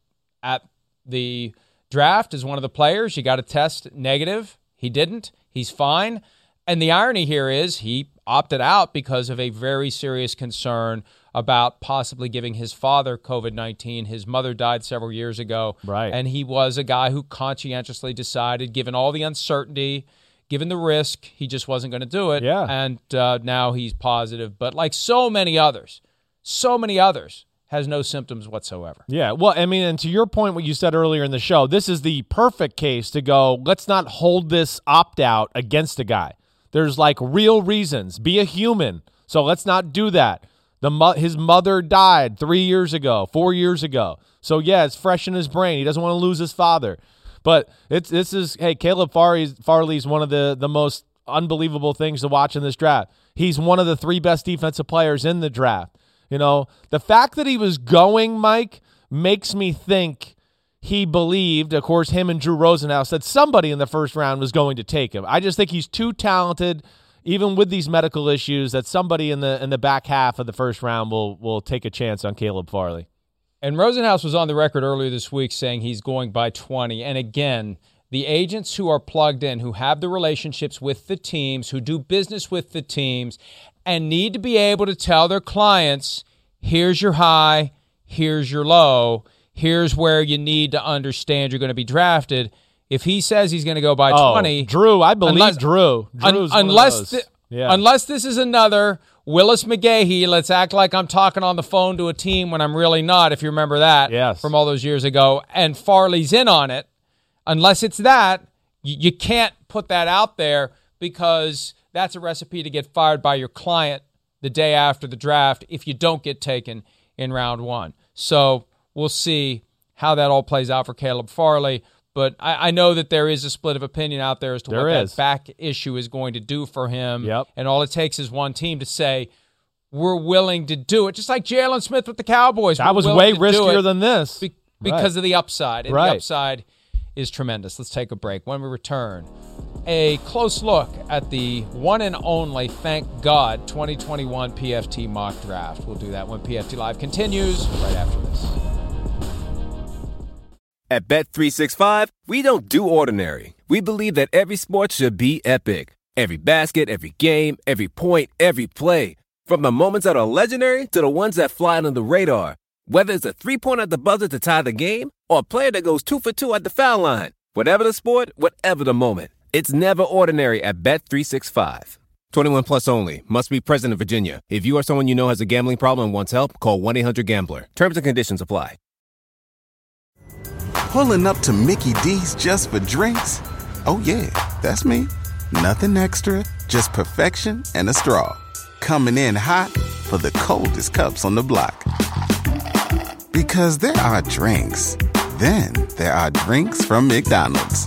at the draft as one of the players, you got to test negative. He didn't. He's fine. And the irony here is he opted out because of a very serious concern about possibly giving his father COVID 19. His mother died several years ago. Right. And he was a guy who conscientiously decided, given all the uncertainty, given the risk, he just wasn't going to do it. Yeah. And uh, now he's positive. But like so many others, so many others, has no symptoms whatsoever. Yeah, well, I mean, and to your point, what you said earlier in the show, this is the perfect case to go, let's not hold this opt out against a guy. There's like real reasons. Be a human. So let's not do that. The mo- his mother died three years ago, four years ago. So yeah, it's fresh in his brain. He doesn't want to lose his father. But it's this is hey, Caleb Farley Farley's one of the the most unbelievable things to watch in this draft. He's one of the three best defensive players in the draft. You know, the fact that he was going, Mike, makes me think he believed, of course, him and Drew Rosenhaus, that somebody in the first round was going to take him. I just think he's too talented, even with these medical issues, that somebody in the in the back half of the first round will will take a chance on Caleb Farley. And Rosenhaus was on the record earlier this week saying he's going by 20. And again, the agents who are plugged in, who have the relationships with the teams, who do business with the teams, and need to be able to tell their clients here's your high, here's your low, here's where you need to understand you're going to be drafted. If he says he's going to go by Oh, 20, Drew, I believe unless, Drew. un- Drew's one of unless thi- Yeah. unless this is another Willis McGahee, let's act like I'm talking on the phone to a team when I'm really not, if you remember that Yes. from all those years ago, and Farley's in on it, unless it's that, you, you can't put that out there because that's a recipe to get fired by your client the day after the draft if you don't get taken in round one. So we'll see how that all plays out for Caleb Farley. But I, I know that there is a split of opinion out there as to There what is. that back issue is going to do for him. Yep. And all it takes is one team to say, we're willing to do it. Just like Jaylon Smith with the Cowboys. That was way riskier than this. be- because Right. of the upside. And Right. the upside is tremendous. Let's take a break. When we return, a close look at the one and only, thank God, 2021 PFT mock draft. We'll do that when PFT Live continues right after this. At Bet365, we don't do ordinary. We believe that every sport should be epic. Every basket, every game, every point, every play. From the moments that are legendary to the ones that fly under the radar. Whether it's a three pointer at the buzzer to tie the game or a player that goes two for two at the foul line. Whatever the sport, whatever the moment. It's never ordinary at Bet365. 21 plus only. Must be present in Virginia. If you or someone you know has a gambling problem and wants help, call 1-800-GAMBLER. Terms and conditions apply. Pulling up to Mickey D's just for drinks? Oh, yeah, that's me. Nothing extra, just perfection and a straw. Coming in hot for the coldest cups on the block. Because there are drinks, then there are drinks from McDonald's.